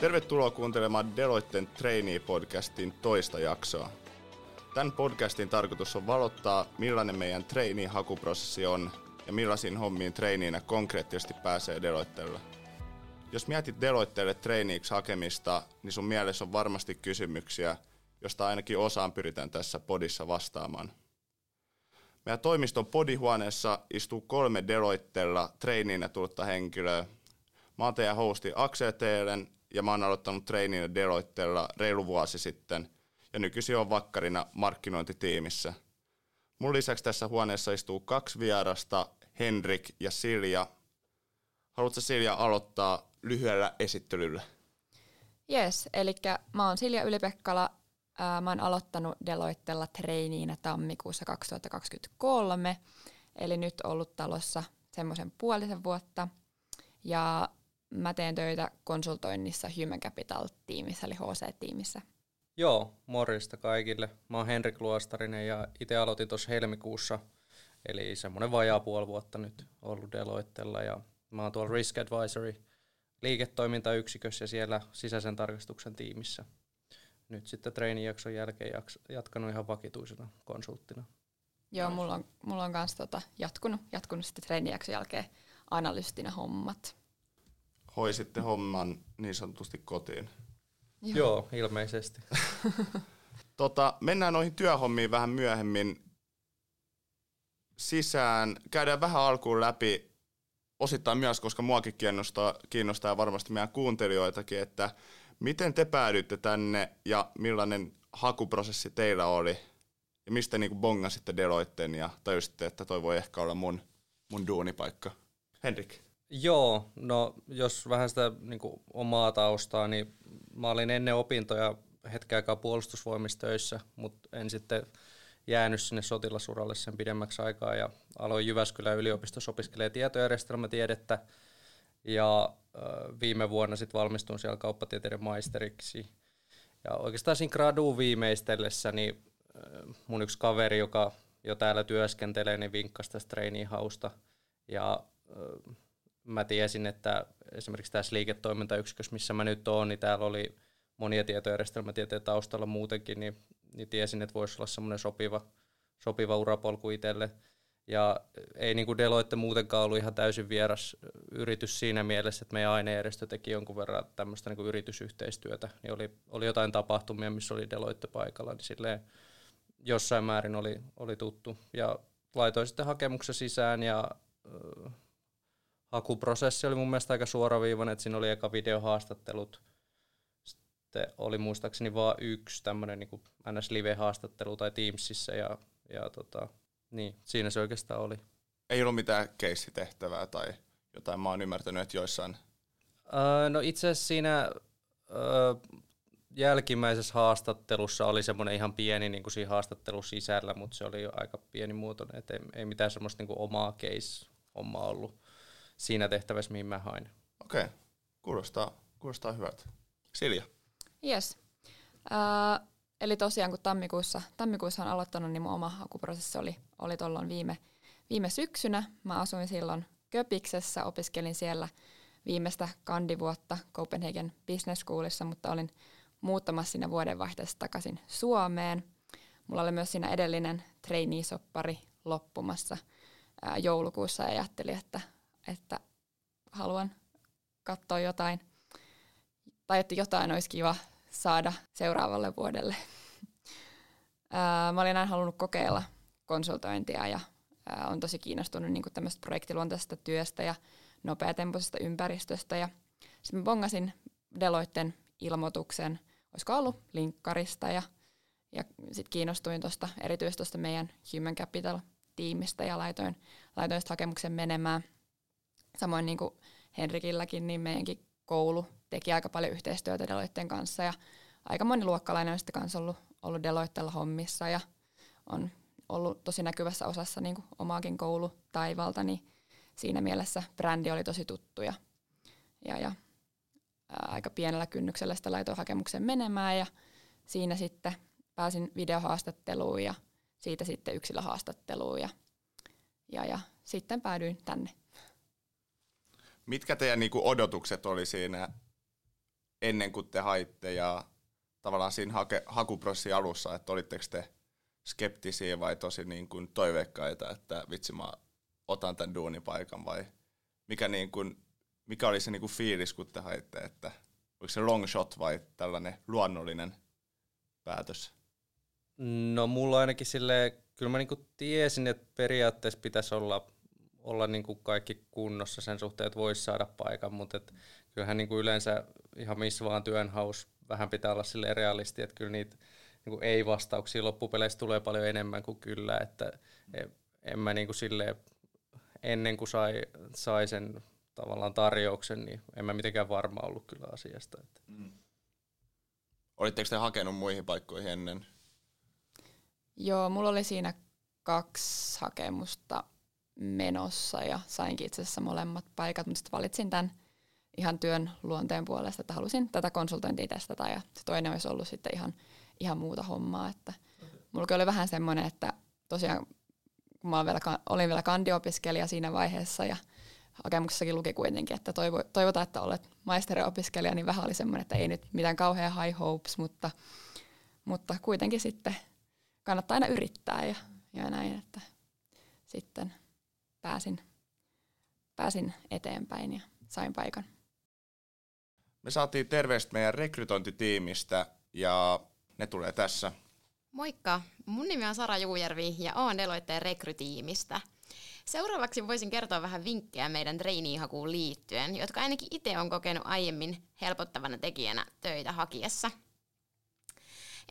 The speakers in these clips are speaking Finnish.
Tervetuloa kuuntelemaan Deloitten Trainee-podcastin toista jaksoa. Tämän podcastin tarkoitus on valottaa, millainen meidän trainee-hakuprosessi on ja millaisiin hommiin trainiinä konkreettisesti pääsee Deloittella. Jos mietit Deloitteelle traineeiksi hakemista, niin sun mielessä on varmasti kysymyksiä, josta ainakin osaan pyritään tässä podissa vastaamaan. Meidän toimiston podihuoneessa istuu kolme Deloittella treiniinä tullutta henkilöä. Mä oon teidän hosti Aksel Teelen ja mä oon aloittanut treiniinä Deloittella reilu vuosi sitten ja nykyisin on vakkarina markkinointitiimissä. Mun lisäksi tässä huoneessa istuu kaksi vierasta, Henrik ja Silja. Haluatko Silja aloittaa lyhyellä esittelyllä? Yes, eli mä oon Silja Ylipekkala. Mä oon aloittanut Deloittella treiniinä tammikuussa 2023, eli nyt ollut talossa semmoisen puolisen vuotta. Ja mä teen töitä konsultoinnissa Human Capital-tiimissä, eli HC-tiimissä. Joo, morjesta kaikille. Mä oon Henrik Luostarinen ja itse aloitin tuossa helmikuussa, eli semmoinen vajaa puoli vuotta nyt ollut Deloittella ja mä oon tuolla Risk Advisory liiketoimintayksikössä ja siellä sisäisen tarkastuksen tiimissä. Nyt sitten treenijakson jälkeen jatkanut ihan vakituisena konsulttina. Joo, mulla on, mulla on kanssa tota jatkunut, jatkunut sitten treenijakson jälkeen analystina hommat. Hoisitte homman niin sanotusti kotiin. Joo, Joo ilmeisesti. tota, mennään noihin työhommiin vähän myöhemmin sisään. Käydään vähän alkuun läpi osittain myös, koska muakin kiinnostaa, kiinnostaa varmasti meidän kuuntelijoitakin, että miten te päädyitte tänne ja millainen hakuprosessi teillä oli ja mistä niin bongasitte Deloitten ja tajusitte, että toi voi ehkä olla mun, mun duunipaikka. Henrik. Joo, no jos vähän sitä niin kuin omaa taustaa, niin mä olin ennen opintoja hetken aikaa puolustusvoimissa töissä, mutta en sitten jäänyt sinne sotilasuralle sen pidemmäksi aikaa ja aloin Jyväskylän yliopistossa opiskelemaan tietojärjestelmätiedettä ja viime vuonna sitten valmistuin siellä kauppatieteiden maisteriksi. Ja oikeastaan siinä graduun viimeistellessä niin mun yksi kaveri, joka jo täällä työskentelee, niin vinkkasi tästä hausta. Ja mä tiesin, että esimerkiksi tässä liiketoimintayksikössä, missä mä nyt oon, niin täällä oli monia tietojärjestelmätieteen taustalla muutenkin, niin, niin tiesin, että voisi olla semmoinen sopiva, sopiva urapolku itselle. Ja ei niin kuin Deloitte muutenkaan ollut ihan täysin vieras yritys siinä mielessä, että meidän ainejärjestö teki jonkun verran tämmöistä niin kuin yritysyhteistyötä. Niin oli, oli jotain tapahtumia, missä oli Deloitte paikalla, niin silleen jossain määrin oli, oli tuttu. Ja laitoin sitten hakemuksen sisään ja hakuprosessi oli mun mielestä aika suoraviivainen, että siinä oli eka videohaastattelut. Sitten oli muistaakseni vain yksi tämmöinen niin ns. live-haastattelu tai Teamsissa ja, ja tota, niin, siinä se oikeastaan oli. Ei ollut mitään keissitehtävää tai jotain, mä oon ymmärtänyt, että joissain... Öö, no itse asiassa siinä öö, jälkimmäisessä haastattelussa oli semmoinen ihan pieni niin kuin siinä haastattelun sisällä, mutta se oli jo aika pienimuotoinen, että ei, ei mitään semmoista niin kuin omaa case-hommaa ollut siinä tehtävässä, mihin mä hain. Okei, okay. kuulostaa, kuulostaa hyvältä. Silja. Yes. Uh, eli tosiaan kun tammikuussa, tammikuussa on aloittanut, niin mun oma hakuprosessi oli, oli tuolloin viime, viime syksynä. Mä asuin silloin Köpiksessä, opiskelin siellä viimeistä kandivuotta Copenhagen Business Schoolissa, mutta olin muuttamassa siinä vuodenvaihteessa takaisin Suomeen. Mulla oli myös siinä edellinen trainee-soppari loppumassa ää, joulukuussa ja ajattelin, että että haluan katsoa jotain, tai että jotain olisi kiva saada seuraavalle vuodelle. Mä olin aina halunnut kokeilla konsultointia ja on tosi kiinnostunut niin tämmöistä projektiluontaisesta työstä ja nopeatempoisesta ympäristöstä. Ja sitten bongasin Deloitten ilmoituksen, olisiko ollut linkkarista ja, ja sitten kiinnostuin tuosta erityisesti tuosta meidän Human Capital-tiimistä ja laitoin, laitoin hakemuksen menemään – Samoin niin kuin Henrikilläkin, niin meidänkin koulu teki aika paljon yhteistyötä Deloitten kanssa ja aika moni luokkalainen on sitten kanssa ollut, ollut Deloittella hommissa ja on ollut tosi näkyvässä osassa niin kuin omaakin koulutaivalta, niin siinä mielessä brändi oli tosi tuttu ja, ja, ja ää, aika pienellä kynnyksellä sitä laitoin hakemuksen menemään ja siinä sitten pääsin videohaastatteluun ja siitä sitten yksilöhaastatteluun ja, ja, ja sitten päädyin tänne. Mitkä teidän niin kuin odotukset oli siinä ennen kuin te haitte ja tavallaan siinä hake, hakuprosessin alussa, että olitteko te skeptisiä vai tosi niin kuin toiveikkaita, että vitsi mä otan tämän duunipaikan vai mikä, niin kuin, mikä oli se niin kuin fiilis, kun te haitte, että oliko se long shot vai tällainen luonnollinen päätös? No mulla ainakin silleen, kyllä mä niinku tiesin, että periaatteessa pitäisi olla, olla niinku kaikki kunnossa sen suhteen, että voisi saada paikan, mutta et kyllähän niinku yleensä ihan missä vaan työnhaus vähän pitää olla sille realisti, että kyllä niitä niinku ei-vastauksia loppupeleissä tulee paljon enemmän kuin kyllä, että e, en mä niinku silleen, ennen kuin sai, sai sen tavallaan tarjouksen, niin en mä mitenkään varma ollut kyllä asiasta. Että. Mm. Olitteko te hakenut muihin paikkoihin ennen? Joo, mulla oli siinä kaksi hakemusta menossa ja sainkin itse asiassa molemmat paikat, mutta sitten valitsin tämän ihan työn luonteen puolesta, että halusin tätä konsultointia testata ja se toinen olisi ollut sitten ihan, ihan muuta hommaa. Että mulla oli vähän semmoinen, että tosiaan kun mä vielä, olin vielä kandiopiskelija siinä vaiheessa ja hakemuksessakin luki kuitenkin, että toivo, toivotaan, että olet maisteriopiskelija, niin vähän oli semmoinen, että ei nyt mitään kauhean high hopes, mutta, mutta kuitenkin sitten kannattaa aina yrittää ja, ja näin, että sitten pääsin, pääsin eteenpäin ja sain paikan. Me saatiin terveistä meidän rekrytointitiimistä ja ne tulee tässä. Moikka, mun nimi on Sara Juujärvi ja oon Deloitteen rekrytiimistä. Seuraavaksi voisin kertoa vähän vinkkejä meidän treiniihakuun liittyen, jotka ainakin itse on kokenut aiemmin helpottavana tekijänä töitä hakiessa –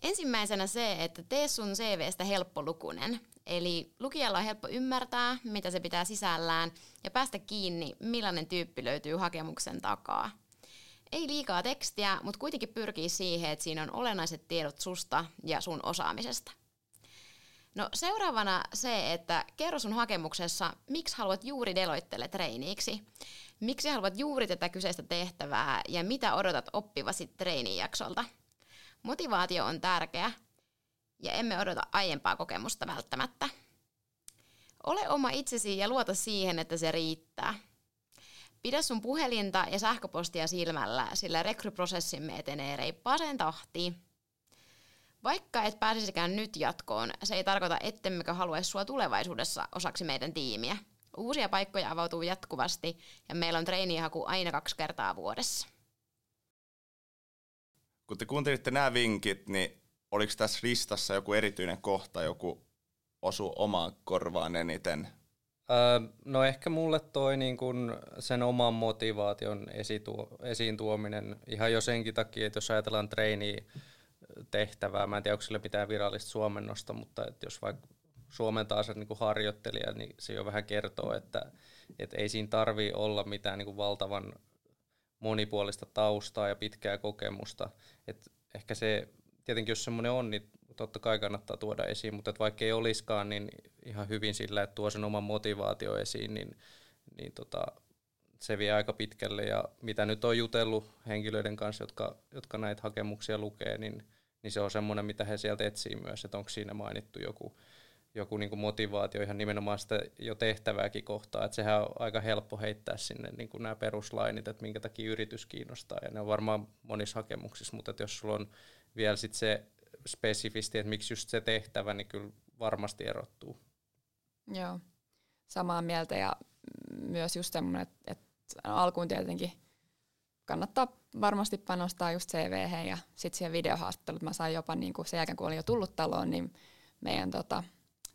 Ensimmäisenä se, että tee sun CVstä helppolukunen. Eli lukijalla on helppo ymmärtää, mitä se pitää sisällään, ja päästä kiinni, millainen tyyppi löytyy hakemuksen takaa. Ei liikaa tekstiä, mutta kuitenkin pyrkii siihen, että siinä on olennaiset tiedot susta ja sun osaamisesta. No seuraavana se, että kerro sun hakemuksessa, miksi haluat juuri Deloittele treiniiksi. Miksi haluat juuri tätä kyseistä tehtävää ja mitä odotat oppivasi treenijaksolta. Motivaatio on tärkeä ja emme odota aiempaa kokemusta välttämättä. Ole oma itsesi ja luota siihen, että se riittää. Pidä sun puhelinta ja sähköpostia silmällä, sillä rekryprosessimme etenee reippaaseen tahtiin. Vaikka et pääsisikään nyt jatkoon, se ei tarkoita, ettemmekö haluaisi sua tulevaisuudessa osaksi meidän tiimiä. Uusia paikkoja avautuu jatkuvasti ja meillä on treenihaku aina kaksi kertaa vuodessa kun te kuuntelitte nämä vinkit, niin oliko tässä listassa joku erityinen kohta, joku osu omaan korvaan eniten? Öö, no ehkä mulle toi niin kun sen oman motivaation esituo, esiin tuominen ihan jo senkin takia, että jos ajatellaan treeniä tehtävää, mä en tiedä, onko sille mitään virallista suomennosta, mutta että jos vaikka Suomen taas niin harjoittelija, niin se jo vähän kertoo, että, että ei siinä tarvii olla mitään niin valtavan monipuolista taustaa ja pitkää kokemusta. Et ehkä se, tietenkin jos semmoinen on, niin totta kai kannattaa tuoda esiin, mutta et vaikka ei olisikaan, niin ihan hyvin sillä, että tuo sen oman motivaatio esiin, niin, niin tota, se vie aika pitkälle. Ja mitä nyt on jutellut henkilöiden kanssa, jotka, jotka näitä hakemuksia lukee, niin, niin se on semmoinen, mitä he sieltä etsii myös, että onko siinä mainittu joku joku niin kuin motivaatio ihan nimenomaan sitä jo tehtävääkin kohtaa. Että sehän on aika helppo heittää sinne niin kuin nämä peruslainit, että minkä takia yritys kiinnostaa. Ja ne on varmaan monissa hakemuksissa, mutta että jos sulla on vielä sit se spesifisti, että miksi just se tehtävä, niin kyllä varmasti erottuu. Joo, samaa mieltä ja myös just semmoinen, että, että alkuun tietenkin kannattaa varmasti panostaa just CV ja sitten siihen videohaastattelut. Mä sain jopa niin kuin sen jälkeen, kun olin jo tullut taloon, niin meidän tota,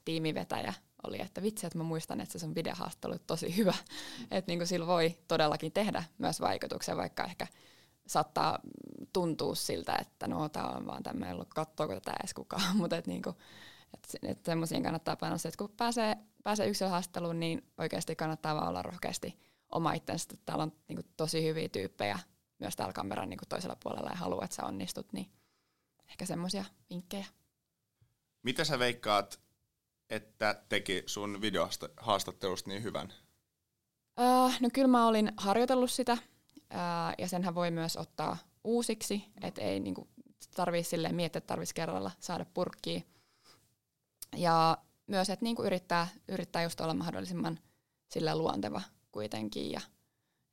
tiimivetäjä oli, että vitsi, että mä muistan, että se sun videohaastattelu tosi hyvä. Että niin sillä voi todellakin tehdä myös vaikutuksen, vaikka ehkä saattaa tuntua siltä, että no tämä on vaan tämmöinen ollut, katsoako tätä edes kukaan, mutta että niinku, et, et semmoisiin kannattaa panostaa, että kun pääsee, pääsee yksilöhaastatteluun, niin oikeasti kannattaa vaan olla rohkeasti oma itsensä. Täällä on niinku tosi hyviä tyyppejä myös täällä kameran niinku toisella puolella ja haluaa, että sä onnistut, niin ehkä semmoisia vinkkejä. Mitä sä veikkaat, että teki sun videohaastattelusta niin hyvän? Uh, no kyllä mä olin harjoitellut sitä uh, ja senhän voi myös ottaa uusiksi, että ei niinku, tarvii silleen miettiä, että tarvitsisi kerralla saada purkkiin. Ja myös, että niinku yrittää, yrittää just olla mahdollisimman sille luonteva kuitenkin ja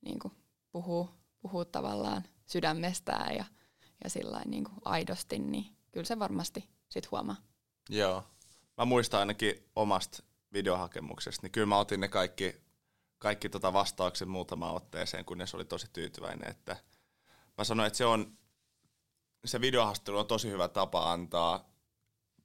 niinku puhuu, puhuu tavallaan sydämestään ja, ja sillä niin kuin aidosti, niin kyllä se varmasti sit huomaa. Joo. Mä muistan ainakin omasta videohakemuksesta, niin kyllä mä otin ne kaikki, kaikki tota vastaukset muutamaan otteeseen, kunnes oli tosi tyytyväinen. Että mä sanoin, että se on, se videohaastattelu on tosi hyvä tapa antaa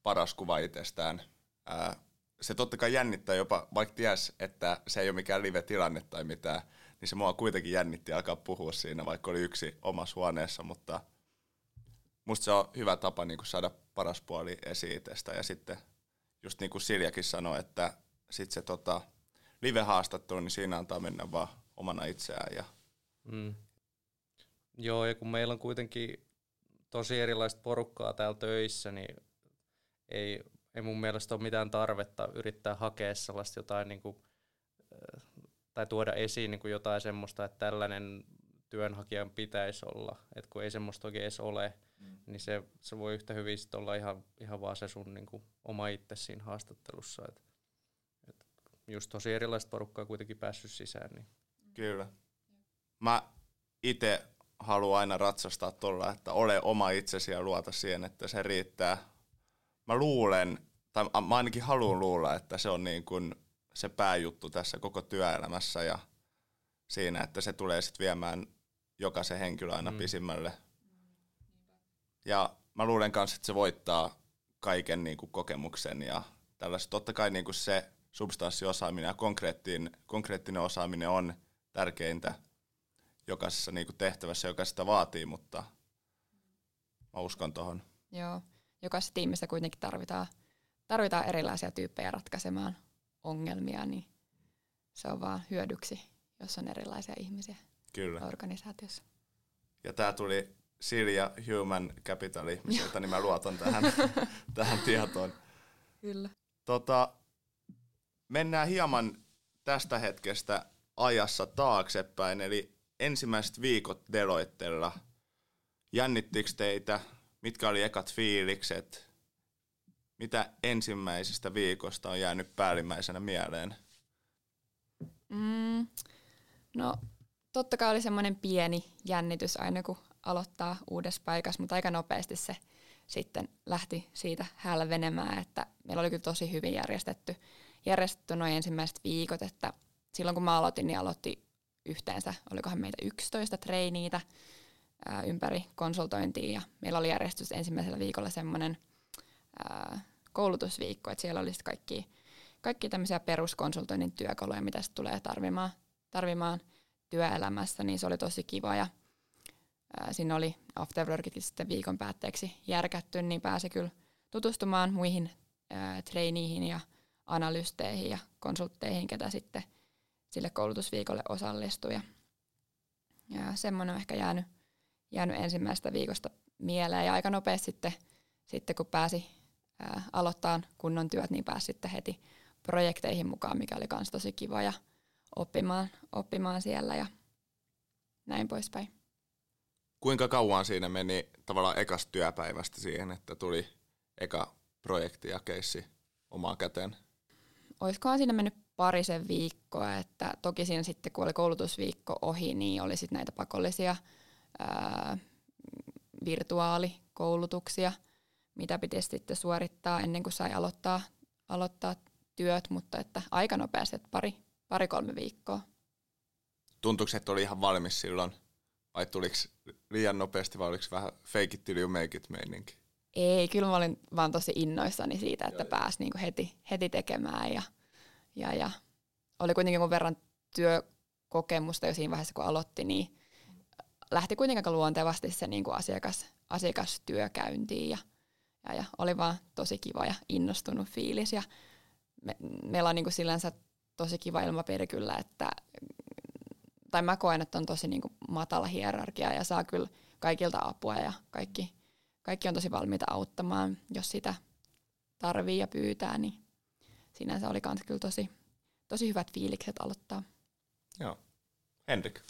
paras kuva itsestään. Ää, se totta kai jännittää jopa, vaikka ties, että se ei ole mikään live-tilanne tai mitään, niin se mua kuitenkin jännitti alkaa puhua siinä, vaikka oli yksi omassa huoneessa, mutta musta se on hyvä tapa niin saada paras puoli esiin Ja sitten just niin kuin Siljakin sanoi, että sitten se tota, live-haastattelu, niin siinä antaa mennä vaan omana itseään. Ja... Mm. Joo, ja kun meillä on kuitenkin tosi erilaista porukkaa täällä töissä, niin ei, ei mun mielestä ole mitään tarvetta yrittää hakea sellaista jotain niin kuin, tai tuoda esiin niin kuin jotain semmoista, että tällainen työnhakijan pitäisi olla, että kun ei semmoista oikein edes ole, mm. niin se, se voi yhtä hyvin sit olla ihan, ihan vaan se sun niin kuin, oma itse siinä haastattelussa. Et, et just tosi erilaista porukkaa kuitenkin päässyt sisään. Niin. Kyllä. Mä itse haluan aina ratsastaa tuolla, että ole oma itsesi ja luota siihen, että se riittää. Mä luulen, tai mä ainakin haluan luulla, että se on niin kuin se pääjuttu tässä koko työelämässä ja siinä, että se tulee sitten viemään jokaisen henkilön aina mm. pisimmälle. Ja mä luulen kanssa, että se voittaa kaiken niin kuin kokemuksen ja tällaista. Totta kai niin kuin se substanssiosaaminen ja konkreettinen, konkreettinen osaaminen on tärkeintä jokaisessa niin kuin tehtävässä, joka sitä vaatii, mutta mä uskon tuohon. Joo, jokaisessa tiimissä kuitenkin tarvitaan, tarvitaan erilaisia tyyppejä ratkaisemaan ongelmia, niin se on vaan hyödyksi, jos on erilaisia ihmisiä Kyllä. organisaatiossa. Ja tämä tuli Silja Human Capital ihmiseltä, niin mä luotan tähän, tähän tietoon. Kyllä. Tota, mennään hieman tästä hetkestä ajassa taaksepäin, eli ensimmäiset viikot Deloittella. Jännittikö teitä? Mitkä oli ekat fiilikset? Mitä ensimmäisistä viikosta on jäänyt päällimmäisenä mieleen? Mm, no totta kai oli semmoinen pieni jännitys aina kun aloittaa uudessa paikassa, mutta aika nopeasti se sitten lähti siitä hälvenemään, että meillä oli kyllä tosi hyvin järjestetty, järjestetty noin ensimmäiset viikot, että silloin kun mä aloitin, niin aloitti yhteensä, olikohan meitä 11 treiniitä ää, ympäri konsultointia. Ja meillä oli järjestys ensimmäisellä viikolla semmoinen koulutusviikko, että siellä oli kaikki, kaikki tämmöisiä peruskonsultoinnin työkaluja, mitä se tulee tarvimaan, tarvimaan työelämässä, niin se oli tosi kiva. Ja ää, siinä oli afterworkitkin sitten viikon päätteeksi järkätty, niin pääsi kyllä tutustumaan muihin ää, treiniihin ja analysteihin ja konsultteihin, ketä sitten sille koulutusviikolle osallistui. Ja, semmoinen on ehkä jäänyt, jäänyt ensimmäisestä viikosta mieleen ja aika nopeasti sitten, sitten kun pääsi ää, aloittaa kunnon työt, niin pääsi sitten heti projekteihin mukaan, mikä oli myös tosi kiva ja oppimaan, oppimaan siellä ja näin poispäin. Kuinka kauan siinä meni tavallaan ekasta työpäivästä siihen, että tuli eka projekti ja keissi omaan käteen? Olisikohan siinä mennyt parisen viikkoa, että toki siinä sitten kun oli koulutusviikko ohi, niin oli sitten näitä pakollisia ää, virtuaalikoulutuksia, mitä piti sitten suorittaa ennen kuin sai aloittaa, aloittaa työt, mutta että aika nopeasti, että pari, pari-kolme viikkoa. Tuntuuko, että oli ihan valmis silloin? Vai tuliko liian nopeasti vai oliko vähän fake it till you make it meininki? Ei, kyllä mä olin vaan tosi innoissani siitä, että pääsi niinku heti, heti tekemään ja, ja, ja oli kuitenkin jonkun verran työkokemusta jo siinä vaiheessa, kun aloitti, niin lähti kuitenkin luontevasti se niinku asiakas, asiakastyökäyntiin ja, ja, ja, oli vaan tosi kiva ja innostunut fiilis ja me, meillä on niinku sillänsä tosi kiva ilmapiiri kyllä, että tai mä koen, että on tosi niin kuin matala hierarkia ja saa kyllä kaikilta apua ja kaikki, kaikki on tosi valmiita auttamaan, jos sitä tarvii ja pyytää, niin sinänsä oli kans kyllä tosi, tosi hyvät fiilikset aloittaa. Joo. Henrik?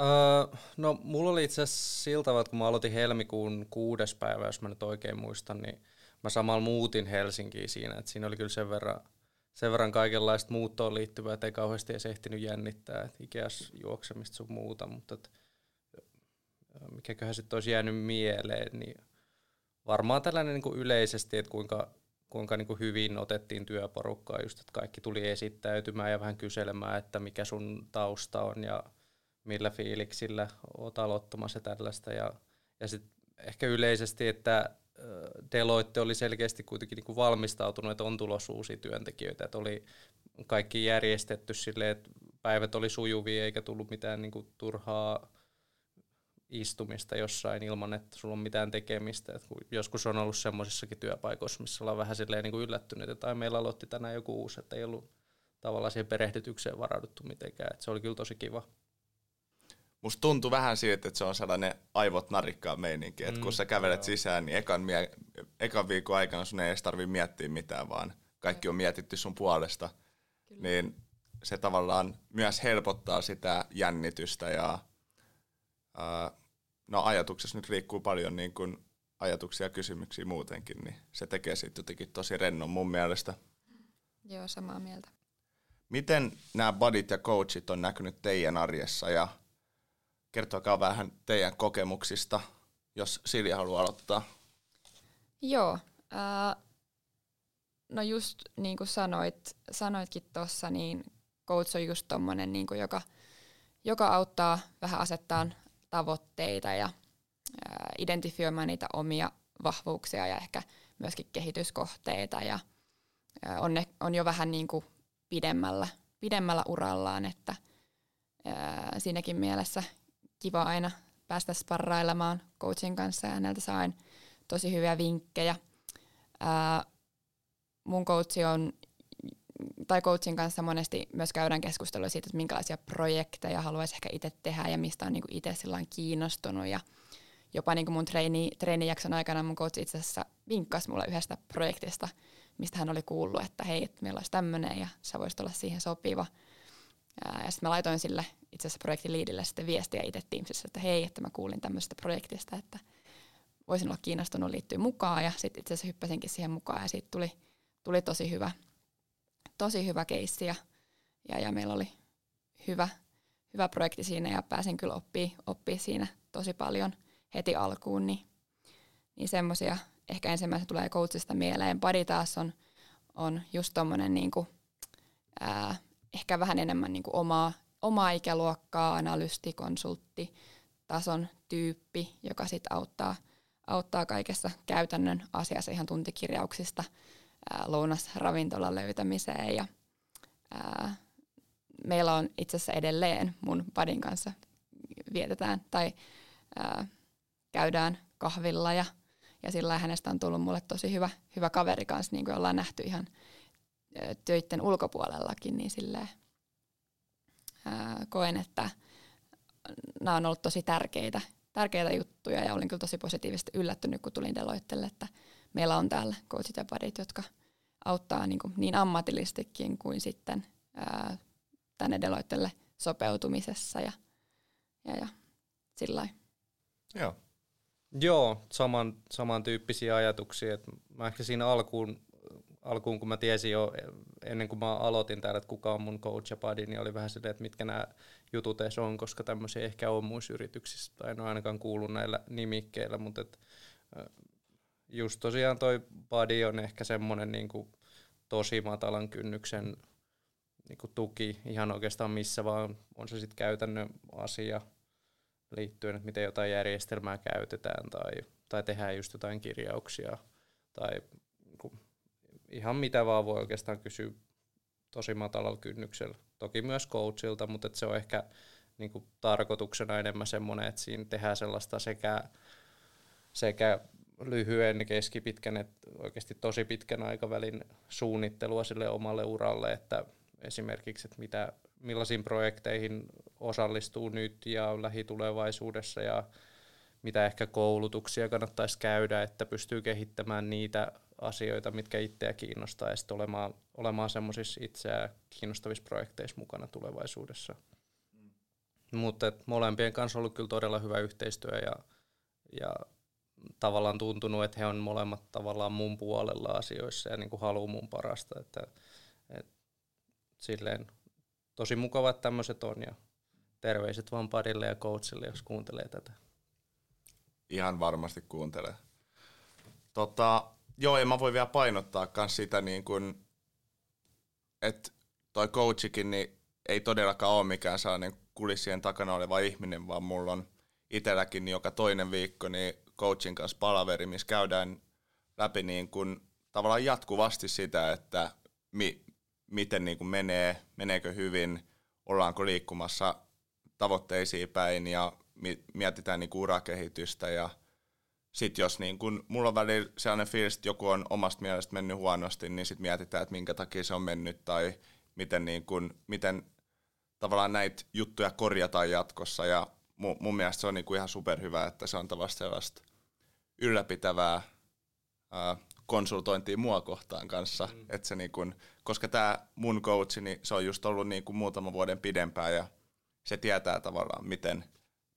Öö, no mulla oli itse asiassa siltä että kun mä aloitin helmikuun kuudes päivä, jos mä nyt oikein muistan, niin mä samalla muutin Helsinkiin siinä, että siinä oli kyllä sen verran sen verran kaikenlaista muuttoon liittyvää, että ei kauheasti edes ehtinyt jännittää, että Ikeas juoksemista sun muuta, mutta et, mikäköhän sitten olisi jäänyt mieleen, niin varmaan tällainen niin kuin yleisesti, että kuinka, kuinka niin kuin hyvin otettiin työporukkaa, just että kaikki tuli esittäytymään ja vähän kyselemään, että mikä sun tausta on ja millä fiiliksillä oot aloittamassa tällaista. Ja, ja sitten ehkä yleisesti, että Deloitte oli selkeästi kuitenkin niin kuin valmistautunut, että on tulossa uusia työntekijöitä, että oli kaikki järjestetty silleen, että päivät oli sujuvia eikä tullut mitään niin kuin turhaa istumista jossain ilman, että sulla on mitään tekemistä. Et joskus on ollut semmoisissakin työpaikoissa, missä ollaan vähän silleen niin kuin yllättynyt, että ai meillä aloitti tänään joku uusi, että ei ollut tavallaan siihen perehdytykseen varauduttu mitenkään. Et se oli kyllä tosi kiva. Musta tuntui vähän siitä, että se on sellainen aivot narikkaa meininki, että mm, kun sä kävelet joo. sisään, niin ekan, mie- ekan viikon aikana sun ei edes tarvi miettiä mitään, vaan kaikki on mietitty sun puolesta. Kyllä. Niin se tavallaan myös helpottaa sitä jännitystä ja ää, no ajatuksessa nyt liikkuu paljon niin kuin ajatuksia ja kysymyksiä muutenkin, niin se tekee siitä jotenkin tosi rennon mun mielestä. Joo, samaa mieltä. Miten nämä budit ja coachit on näkynyt teidän arjessa ja kertokaa vähän teidän kokemuksista, jos Silja haluaa aloittaa. Joo, äh, no just niin kuin sanoit, sanoitkin tuossa, niin coach on just tommonen, niin kuin joka, joka auttaa vähän asettaa tavoitteita ja identifioimaan niitä omia vahvuuksia ja ehkä myöskin kehityskohteita ja on, ne, on jo vähän niin kuin pidemmällä, pidemmällä urallaan, että siinäkin mielessä kiva aina päästä sparrailemaan coachin kanssa ja häneltä sain tosi hyviä vinkkejä. Mun coachi on tai coachin kanssa monesti myös käydään keskustelua siitä, että minkälaisia projekteja haluaisi ehkä itse tehdä ja mistä on niinku itse kiinnostunut. Ja jopa niinku mun treeni, treenijakson aikana mun coach itse asiassa vinkkasi mulle yhdestä projektista, mistä hän oli kuullut, että hei, että meillä olisi tämmöinen ja sä voisit olla siihen sopiva. Ja sitten mä laitoin sille itse asiassa projektiliidille sitten viestiä itse Teamsissa, että hei, että mä kuulin tämmöisestä projektista, että voisin olla kiinnostunut liittyä mukaan. Ja sitten itse asiassa hyppäsinkin siihen mukaan ja siitä tuli, tuli tosi hyvä, tosi hyvä keissi ja, ja, ja meillä oli hyvä, hyvä projekti siinä ja pääsin kyllä oppii, oppii siinä tosi paljon heti alkuun, niin, niin semmoisia ehkä ensimmäisenä tulee coachista mieleen. Pari taas on, on just tommonen niinku, ehkä vähän enemmän niinku omaa, omaa ikäluokkaa, analysti, konsultti, tason tyyppi, joka sitten auttaa, auttaa kaikessa käytännön asiassa ihan tuntikirjauksista – lounasravintolan löytämiseen ja ää, meillä on itse asiassa edelleen mun padin kanssa vietetään tai ää, käydään kahvilla ja, ja sillä hänestä on tullut mulle tosi hyvä, hyvä kaveri kanssa, niin kuin ollaan nähty ihan töiden ulkopuolellakin, niin silleen, ää, koen, että nämä on ollut tosi tärkeitä, tärkeitä juttuja ja olin kyllä tosi positiivisesti yllättynyt, kun tulin Deloittelle, että meillä on täällä coachit ja budit, jotka auttaa niin, kuin niin ammatillistikin kuin sitten ää, tänne Deloittelle sopeutumisessa ja, ja, ja sillä Joo. Joo, saman, samantyyppisiä ajatuksia. Et mä ehkä siinä alkuun, alkuun, kun mä tiesin jo ennen kuin mä aloitin täällä, että kuka on mun coach ja buddy, niin oli vähän silleen, että mitkä nämä jutut edes on, koska tämmöisiä ehkä on muissa yrityksissä, tai en ole ainakaan kuullut näillä nimikkeillä, mutta et, just tosiaan toi body on ehkä semmoinen niin kuin tosi matalan kynnyksen niin kuin tuki ihan oikeastaan missä vaan, on se sitten käytännön asia liittyen, että miten jotain järjestelmää käytetään tai, tai tehdään just jotain kirjauksia tai niin kuin, ihan mitä vaan voi oikeastaan kysyä tosi matalalla kynnyksellä. Toki myös coachilta, mutta se on ehkä niin kuin, tarkoituksena enemmän semmoinen, että siinä tehdään sellaista sekä, sekä lyhyen, keskipitkän, että oikeasti tosi pitkän aikavälin suunnittelua sille omalle uralle, että esimerkiksi, että mitä, millaisiin projekteihin osallistuu nyt ja lähitulevaisuudessa ja mitä ehkä koulutuksia kannattaisi käydä, että pystyy kehittämään niitä asioita, mitkä itseä kiinnostaa ja sitten olemaan, olemaan semmoisissa itseä kiinnostavissa projekteissa mukana tulevaisuudessa. Mm. Mutta molempien kanssa on ollut kyllä todella hyvä yhteistyö ja, ja tavallaan tuntunut, että he on molemmat tavallaan mun puolella asioissa ja niin kuin haluaa mun parasta. Että, et, silleen, tosi mukava, että tämmöiset on ja terveiset vaan padille ja coachille, jos kuuntelee tätä. ihan varmasti kuuntelee. Tota, joo, ja mä voin vielä painottaa myös sitä, niin kun, että toi coachikin niin ei todellakaan ole mikään sellainen kulissien takana oleva ihminen, vaan mulla on itselläkin niin joka toinen viikko niin coachin kanssa palaveri, missä käydään läpi niin kun, tavallaan jatkuvasti sitä, että mi, miten niin kun menee, meneekö hyvin, ollaanko liikkumassa tavoitteisiin päin ja mietitään niin urakehitystä. Ja sitten jos niin kun, mulla on välillä sellainen fiilis, että joku on omasta mielestä mennyt huonosti, niin sitten mietitään, että minkä takia se on mennyt tai miten, niin kun, miten tavallaan näitä juttuja korjataan jatkossa. Ja mun, mun mielestä se on niin kuin ihan superhyvä, että se on tavallaan sellaista ylläpitävää ää, konsultointia mua kohtaan kanssa. Mm. Että se niin kun, koska tämä mun coachi, niin se on just ollut niin kuin muutama vuoden pidempään ja se tietää tavallaan, miten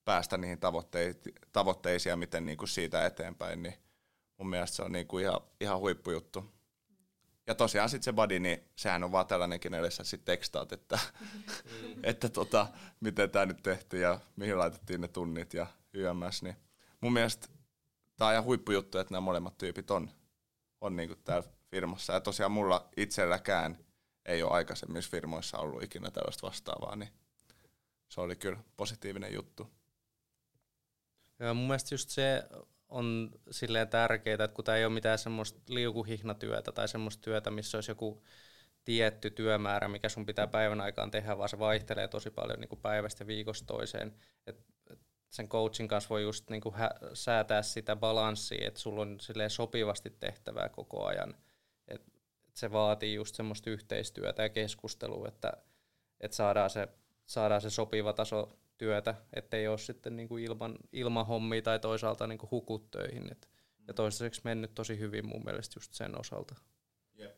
päästä niihin tavoitteisiin ja miten niin siitä eteenpäin, niin mun mielestä se on niin kuin ihan, ihan huippujuttu. Ja tosiaan sitten se body, niin sehän on vaan tällainenkin edessä sitten tekstaat, että, mm. että tota, miten tämä nyt tehtiin ja mihin laitettiin ne tunnit ja YMS. Niin mun mielestä tämä on ihan huippujuttu, että nämä molemmat tyypit on, on niin täällä firmassa. Ja tosiaan mulla itselläkään ei ole aikaisemmissa firmoissa ollut ikinä tällaista vastaavaa, niin se oli kyllä positiivinen juttu. Ja mun mielestä just se on silleen tärkeää, että kun tämä ei ole mitään semmoista liukuhihnatyötä tai semmoista työtä, missä olisi joku tietty työmäärä, mikä sun pitää päivän aikaan tehdä, vaan se vaihtelee tosi paljon niin kuin päivästä viikosta toiseen. Et sen coachin kanssa voi just niin kuin hä- säätää sitä balanssia, että sulla on sopivasti tehtävää koko ajan. Et, et se vaatii just semmoista yhteistyötä ja keskustelua, että et saadaan, se, saadaan se sopiva taso työtä, ettei ole sitten niin kuin ilman, ilman hommia tai toisaalta niin kuin hukut töihin. Et, ja toistaiseksi mennyt tosi hyvin mun mielestä just sen osalta. Jep.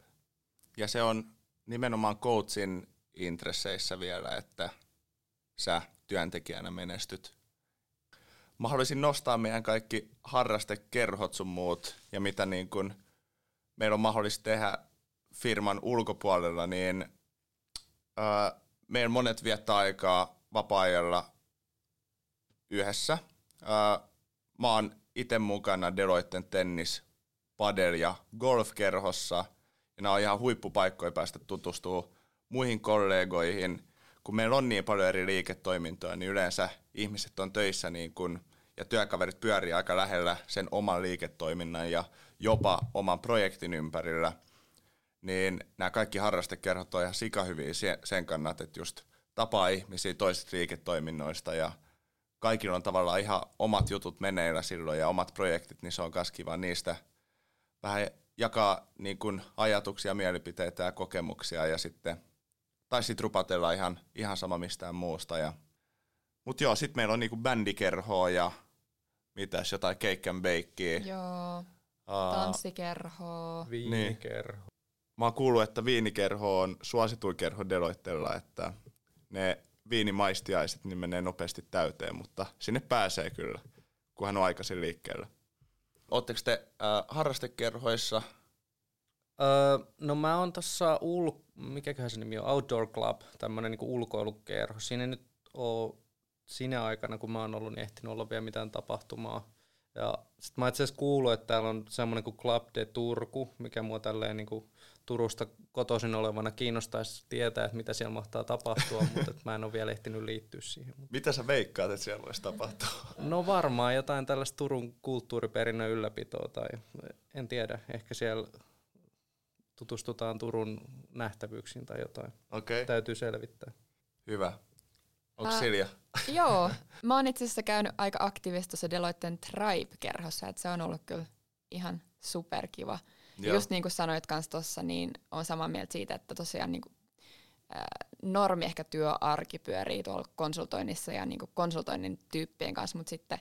Ja se on nimenomaan coachin intresseissä vielä, että sä työntekijänä menestyt. Mä haluaisin nostaa meidän kaikki harrastekerhot sun muut ja mitä niin kun meillä on mahdollista tehdä firman ulkopuolella, niin ää, meillä monet viettää aikaa vapaa-ajalla yhdessä. Mä oon itse mukana Deloitten tennis, padel ja golfkerhossa. Ja nämä on ihan huippupaikkoja päästä tutustumaan muihin kollegoihin. Kun meillä on niin paljon eri liiketoimintoja, niin yleensä ihmiset on töissä niin kun, ja työkaverit pyörii aika lähellä sen oman liiketoiminnan ja jopa oman projektin ympärillä. Niin nämä kaikki harrastekerhot on ihan sikahyviä sen kannalta, että just tapaa ihmisiä toisista liiketoiminnoista ja – kaikilla on tavallaan ihan omat jutut meneillä silloin ja omat projektit, niin se on myös kiva niistä vähän jakaa niin kuin ajatuksia, mielipiteitä ja kokemuksia ja sitten, tai sitten rupatella ihan, ihan sama mistään muusta. Ja, mutta joo, sitten meillä on niin kuin bändikerhoa ja mitäs, jotain cake and bakea. Joo, tanssikerhoa. Viinikerho. Niin. Mä oon kuullut, että viinikerho on suosituin kerho Deloittella, että ne viinimaistiaiset, niin menee nopeasti täyteen, mutta sinne pääsee kyllä, kunhan on aikaisin liikkeellä. Oletteko te äh, harrastekerhoissa? Öö, no mä oon tossa, ul- mikäköhän se nimi on, Outdoor Club, tämmönen niinku ulkoilukerho. Siinä nyt oo sinä aikana, kun mä oon ollut, niin ehtinyt olla vielä mitään tapahtumaa. Ja sit mä itse asiassa kuullut, että täällä on semmoinen kuin Club de Turku, mikä mua tälleen niinku Turusta kotoisin olevana kiinnostaisi tietää, että mitä siellä mahtaa tapahtua, mutta että mä en ole vielä ehtinyt liittyä siihen. Mitä sä veikkaat, että siellä voisi tapahtua? No varmaan jotain tällaista Turun kulttuuriperinnön ylläpitoa tai en tiedä, ehkä siellä tutustutaan Turun nähtävyyksiin tai jotain. Okay. Täytyy selvittää. Hyvä. Onko äh, Silja? Joo, mä oon itse asiassa käynyt aika aktiivisesti tuossa Deloitten Tribe-kerhossa, että se on ollut kyllä ihan superkiva. Joo. Just niin kuin sanoit kanssa tuossa, niin on samaa mieltä siitä, että tosiaan niin kuin, äh, normi ehkä työarki pyörii tuolla konsultoinnissa ja niin kuin konsultoinnin tyyppien kanssa, mutta sitten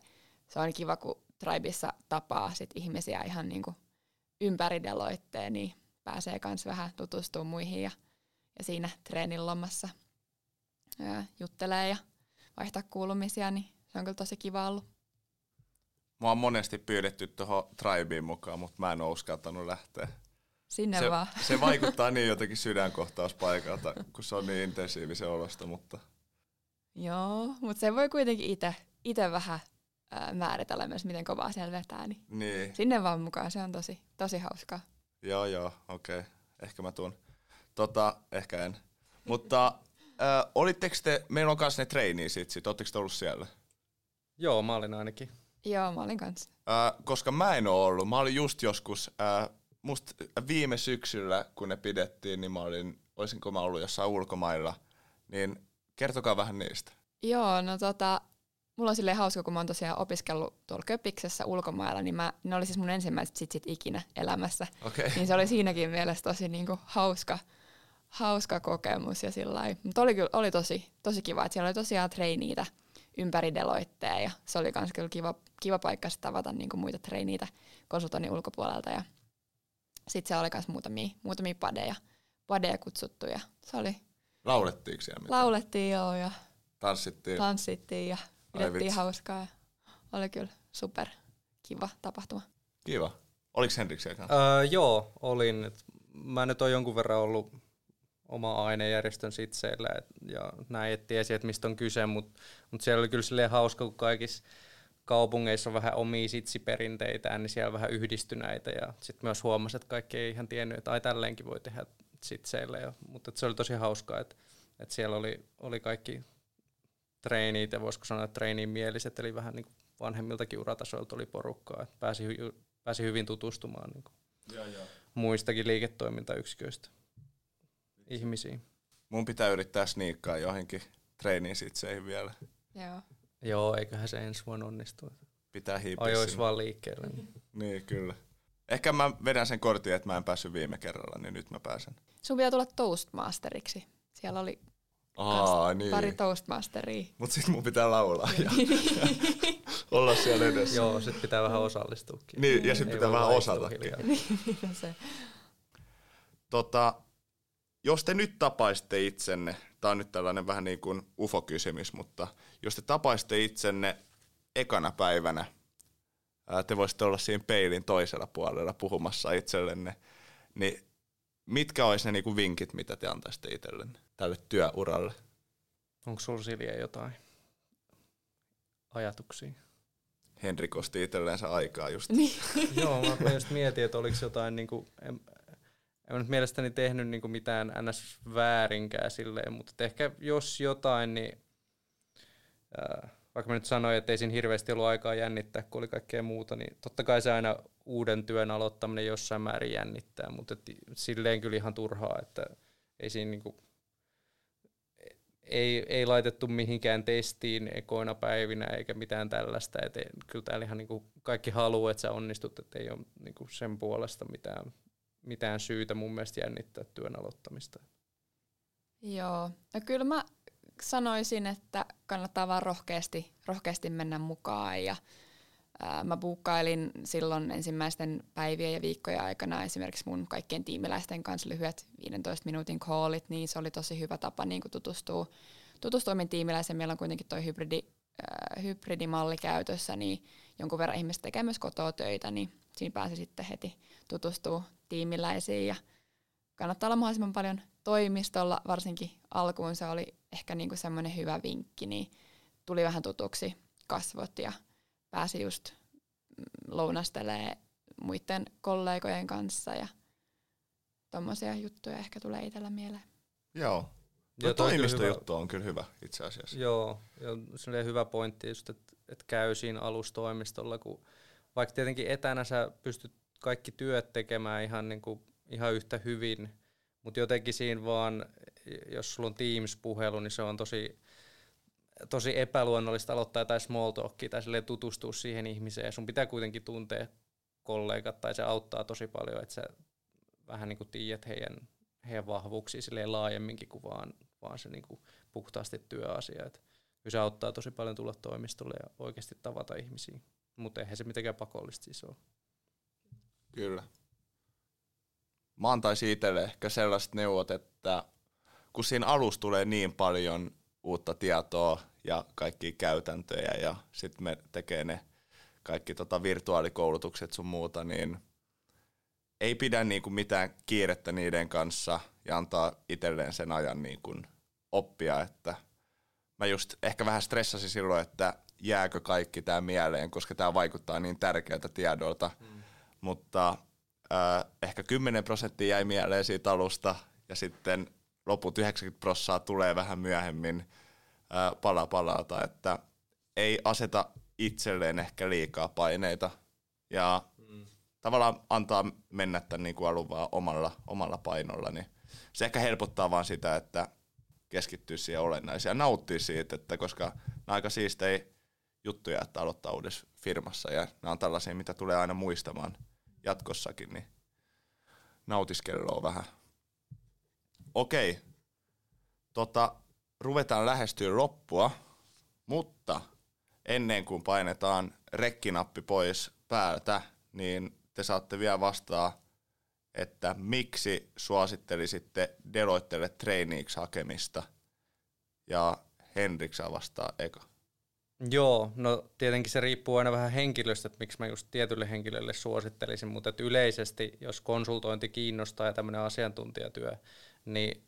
se on kiva, kun Tribeissa tapaa sit ihmisiä ihan niin kuin ympäri Deloitteen, niin pääsee myös vähän tutustumaan muihin ja, ja siinä treenin lomassa ää, juttelee ja vaihtaa kuulumisia, niin se on kyllä tosi kiva ollut. Mua on monesti pyydetty tuohon Tribeen mukaan, mutta mä en ole uskaltanut lähteä. Sinne se, vaan. Se vaikuttaa niin jotenkin sydänkohtauspaikalta, kun se on niin intensiivisen olosta, mutta... Joo, mutta se voi kuitenkin itse vähän ää, määritellä myös, miten kovaa siellä vetää, niin Niin, sinne vaan mukaan. Se on tosi, tosi hauskaa. Joo joo, okei. Okay. Ehkä mä tuun. Tota, ehkä en. Mutta äh, olitteko te, meillä on kanssa ne treiniä sit, sit. te ollut siellä? Joo, mä olin ainakin. Joo, mä olin kanssa. Äh, koska mä en oo ollut. Mä olin just joskus, äh, musta viime syksyllä, kun ne pidettiin, niin mä olin, olisinko mä ollut jossain ulkomailla. Niin kertokaa vähän niistä. Joo, no tota, mulla on silleen hauska, kun mä oon tosiaan opiskellut tuolla Köpiksessä ulkomailla, niin mä, ne oli siis mun ensimmäiset sitsit ikinä elämässä. Okay. Niin se oli siinäkin mielessä tosi niinku hauska, hauska kokemus ja sillä Mutta oli, kyllä, oli tosi, tosi kiva, että siellä oli tosiaan treiniitä ympäri Deloittea ja se oli myös kyllä kiva, kiva paikka sitten tavata niinku muita treiniitä konsultoinnin ulkopuolelta ja sitten siellä oli myös muutamia, muutamia padeja, padeja kutsuttu ja se oli, Laulettiinko siellä mitään? laulettiin joo ja Tanssittiin. tanssittiin ja pidettiin hauskaa ja oli kyllä super kiva tapahtuma. Kiva. Oliko Henrik siellä kanssa? Öö, joo, olin. Et mä nyt on jonkun verran ollut oma ainejärjestön sitseillä et, ja näin, et tiesi, että mistä on kyse, mutta mut siellä oli kyllä silleen hauska, kun kaikissa kaupungeissa on vähän omia sitsiperinteitään, niin siellä on vähän yhdistyneitä ja sitten myös huomasi, että kaikki ei ihan tiennyt, että ai tälleenkin voi tehdä sitseillä, ja, mutta se oli tosi hauskaa, että et siellä oli, oli kaikki treenit ja voisiko sanoa treeniin mieliset, eli vähän niin kuin vanhemmiltakin uratasoilta oli porukkaa, että pääsi, hy- pääsi hyvin tutustumaan niin kuin Joo, joo. muistakin liiketoimintayksiköistä ihmisiin. Mun pitää yrittää sniikkaa johonkin treeniin sitseihin vielä. Joo. Joo, eiköhän se ensi vuonna onnistu. Pitää hiipiä Ajois sinne. vaan liikkeelle. Niin. Niin, kyllä. Ehkä mä vedän sen kortin, että mä en päässyt viime kerralla, niin nyt mä pääsen. Sun pitää tulla Toastmasteriksi. Siellä oli Aa, niin. pari Toastmasteria. Mut sit mun pitää laulaa ja olla siellä edessä. Joo, sit pitää vähän osallistuukin. Niin, ja sit Ei pitää vähän osatakin. se. Tota, jos te nyt tapaisitte itsenne, tää on nyt tällainen vähän niin kuin ufo-kysymys, mutta jos te tapaisitte itsenne ekana päivänä, ää, te voisitte olla siinä peilin toisella puolella puhumassa itsellenne, niin mitkä olisi ne niin kuin vinkit, mitä te antaisitte itsellenne tälle työuralle? Onko sulla Silja jotain ajatuksia? Henrik osti itselleensä aikaa just. Niin. Joo, mä, just mietin, että oliko jotain, niin kuin, en, en mä nyt mielestäni tehnyt niin kuin mitään ns. väärinkään silleen, mutta ehkä jos jotain, niin ää, vaikka mä nyt sanoin, että ei siinä hirveästi ollut aikaa jännittää, kun oli kaikkea muuta, niin totta kai se aina uuden työn aloittaminen jossain määrin jännittää, mutta et silleen kyllä ihan turhaa, että ei siinä niinku, ei, ei laitettu mihinkään testiin ekoina päivinä eikä mitään tällaista. Et ei, kyllä täällä ihan niinku kaikki haluaa, että sä onnistut, että ei ole niinku sen puolesta mitään, mitään syytä mun mielestä jännittää työn aloittamista. Joo. No kyllä mä sanoisin, että kannattaa vaan rohkeasti, rohkeasti mennä mukaan ja mä buukkailin silloin ensimmäisten päivien ja viikkojen aikana esimerkiksi mun kaikkien tiimiläisten kanssa lyhyet 15 minuutin callit, niin se oli tosi hyvä tapa niin tutustua, tutustua min tiimiläisen. Meillä on kuitenkin toi hybridi, ää, hybridimalli käytössä, niin jonkun verran ihmiset tekee myös kotoa töitä, niin siinä pääsi sitten heti tutustua tiimiläisiin ja kannattaa olla mahdollisimman paljon toimistolla, varsinkin alkuun se oli ehkä niinku semmoinen hyvä vinkki, niin tuli vähän tutuksi kasvot ja pääsi just mm, lounastelee muiden kollegojen kanssa ja tommosia juttuja ehkä tulee itsellä mieleen. Joo. Ja kyllä hyvä- toimistojuttu on kyllä hyvä itse asiassa. Joo, ja hyvä pointti just, että et käy siinä alustoimistolla, kun vaikka tietenkin etänä sä pystyt kaikki työt tekemään ihan, niin kuin, ihan yhtä hyvin, mutta jotenkin siinä vaan, jos sulla on Teams-puhelu, niin se on tosi, tosi epäluonnollista aloittaa jotain small talkia tai tutustua siihen ihmiseen. Sun pitää kuitenkin tuntea kollegat tai se auttaa tosi paljon, että sä vähän niin kuin tiedät heidän, heidän vahvuuksia silleen laajemminkin kuin vaan, vaan se niin kuin puhtaasti työasia. Et kyllä se auttaa tosi paljon tulla toimistolle ja oikeasti tavata ihmisiä. Mutta eihän se mitenkään pakollista siis ole. Kyllä. Mä antaisin itselle ehkä sellaiset neuvot, että kun siinä alussa tulee niin paljon uutta tietoa ja kaikki käytäntöjä ja sitten me tekee ne kaikki tota virtuaalikoulutukset sun muuta, niin ei pidä niinku mitään kiirettä niiden kanssa ja antaa itselleen sen ajan niinku oppia, että mä just ehkä vähän stressasin silloin, että jääkö kaikki tämä mieleen, koska tämä vaikuttaa niin tärkeältä tiedolta. Mm. Mutta äh, ehkä 10 prosenttia jäi mieleen siitä alusta ja sitten loput 90 prosenttia tulee vähän myöhemmin pala palalta, että ei aseta itselleen ehkä liikaa paineita ja mm. tavallaan antaa mennä tämän niin kuin alun vaan omalla, omalla painolla, niin se ehkä helpottaa vaan sitä, että keskittyy siihen olennaiseen ja nauttii siitä, että koska nämä on aika siistejä juttuja, että aloittaa uudessa firmassa ja nämä on tällaisia, mitä tulee aina muistamaan jatkossakin, niin nautiskelua vähän. Okei, tota, ruvetaan lähestyä loppua, mutta ennen kuin painetaan rekkinappi pois päältä, niin te saatte vielä vastaa, että miksi suosittelisitte Deloittelle traineeiksi hakemista. Ja Henrik saa vastaa eka. Joo, no tietenkin se riippuu aina vähän henkilöstä, että miksi mä just tietylle henkilölle suosittelisin, mutta yleisesti, jos konsultointi kiinnostaa ja tämmöinen asiantuntijatyö, niin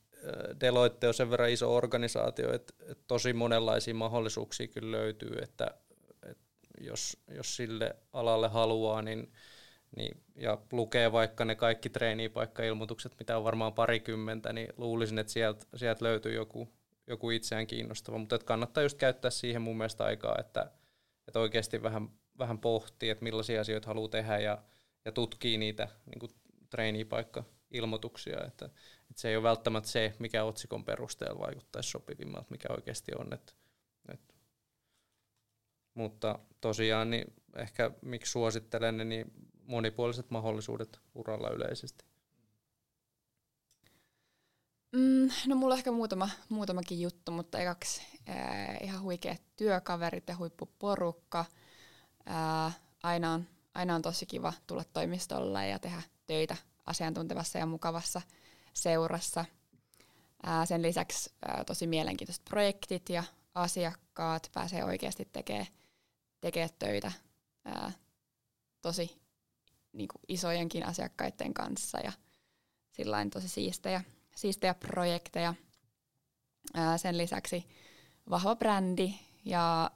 Deloitte on sen verran iso organisaatio, että, tosi monenlaisia mahdollisuuksia kyllä löytyy, että, jos, jos sille alalle haluaa, niin, niin, ja lukee vaikka ne kaikki treenipaikkailmoitukset, mitä on varmaan parikymmentä, niin luulisin, että sieltä, sieltä löytyy joku, joku itseään kiinnostava, mutta kannattaa just käyttää siihen mun mielestä aikaa, että, että oikeasti vähän, vähän pohtii, että millaisia asioita haluaa tehdä ja, ja tutkii niitä niin treenipaikka-ilmoituksia, että, että se ei ole välttämättä se, mikä otsikon perusteella vaikuttaisi sopivimmalta, mikä oikeasti on. Että, että. Mutta tosiaan niin ehkä miksi suosittelen, niin monipuoliset mahdollisuudet uralla yleisesti. Mm, no mulla on ehkä muutama, muutamakin juttu, mutta ekaksi ää, ihan huikeat työkaverit ja huippuporukka. Ää, aina, on, aina on tosi kiva tulla toimistolle ja tehdä töitä asiantuntevassa ja mukavassa seurassa. Ää, sen lisäksi ää, tosi mielenkiintoiset projektit ja asiakkaat pääsee oikeasti tekemään tekee töitä ää, tosi niin kuin isojenkin asiakkaiden kanssa ja sillä tosi siistejä, siistejä projekteja. Ää, sen lisäksi vahva brändi ja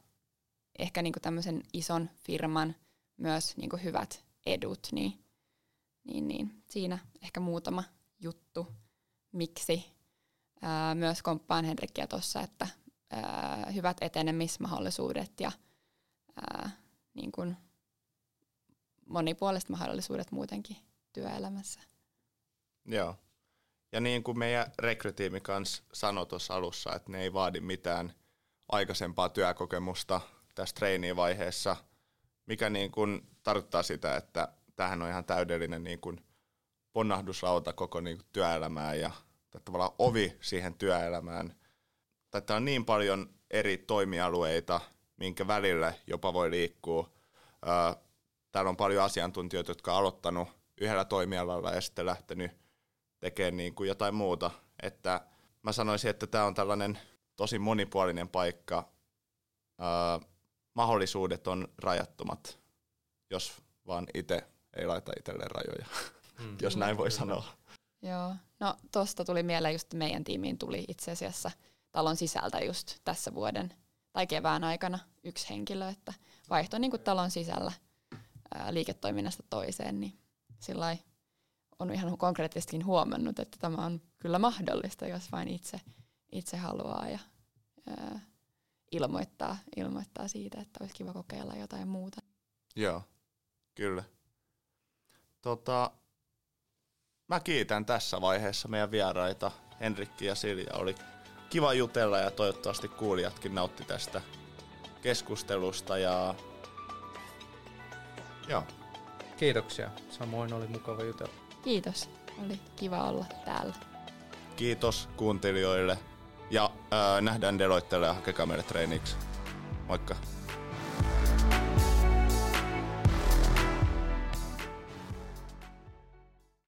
ehkä niin kuin tämmöisen ison firman myös niin kuin hyvät edut, niin, niin, niin siinä ehkä muutama juttu, miksi. Myös komppaan Henrikkiä tuossa, että hyvät etenemismahdollisuudet ja niin kuin monipuoliset mahdollisuudet muutenkin työelämässä. Joo. Ja niin kuin meidän rekrytiimi kanssa sanoi tuossa alussa, että ne ei vaadi mitään aikaisempaa työkokemusta tässä treeniivaiheessa, mikä niin kuin tarkoittaa sitä, että tähän on ihan täydellinen niin kuin ponnahdusrauta koko niin kuin työelämään ja tavallaan ovi siihen työelämään. Tämä on niin paljon eri toimialueita, minkä välillä jopa voi liikkua. Täällä on paljon asiantuntijoita, jotka on aloittanut yhdellä toimialalla ja sitten lähtenyt tekemään niin kuin jotain muuta. Että mä sanoisin, että tämä on tällainen tosi monipuolinen paikka. mahdollisuudet on rajattomat, jos vaan itse ei laita itselleen rajoja, mm. jos näin voi sanoa. Joo, no tosta tuli mieleen just meidän tiimiin tuli itse asiassa talon sisältä just tässä vuoden tai kevään aikana yksi henkilö, että vaihtoi niin kuin talon sisällä ää, liiketoiminnasta toiseen, niin sillä on ihan konkreettisestikin huomannut, että tämä on kyllä mahdollista, jos vain itse, itse haluaa ja ää, ilmoittaa, ilmoittaa siitä, että olisi kiva kokeilla jotain muuta. Joo, kyllä. Tota, mä kiitän tässä vaiheessa meidän vieraita, Henrikki ja Silja. Oli kiva jutella ja toivottavasti kuulijatkin nautti tästä keskustelusta. Ja... Joo. Kiitoksia. Samoin oli mukava jutella. Kiitos. Oli kiva olla täällä. Kiitos kuuntelijoille ja ää, nähdään Deloittelle ja hakekaa meille treeniksi. Moikka!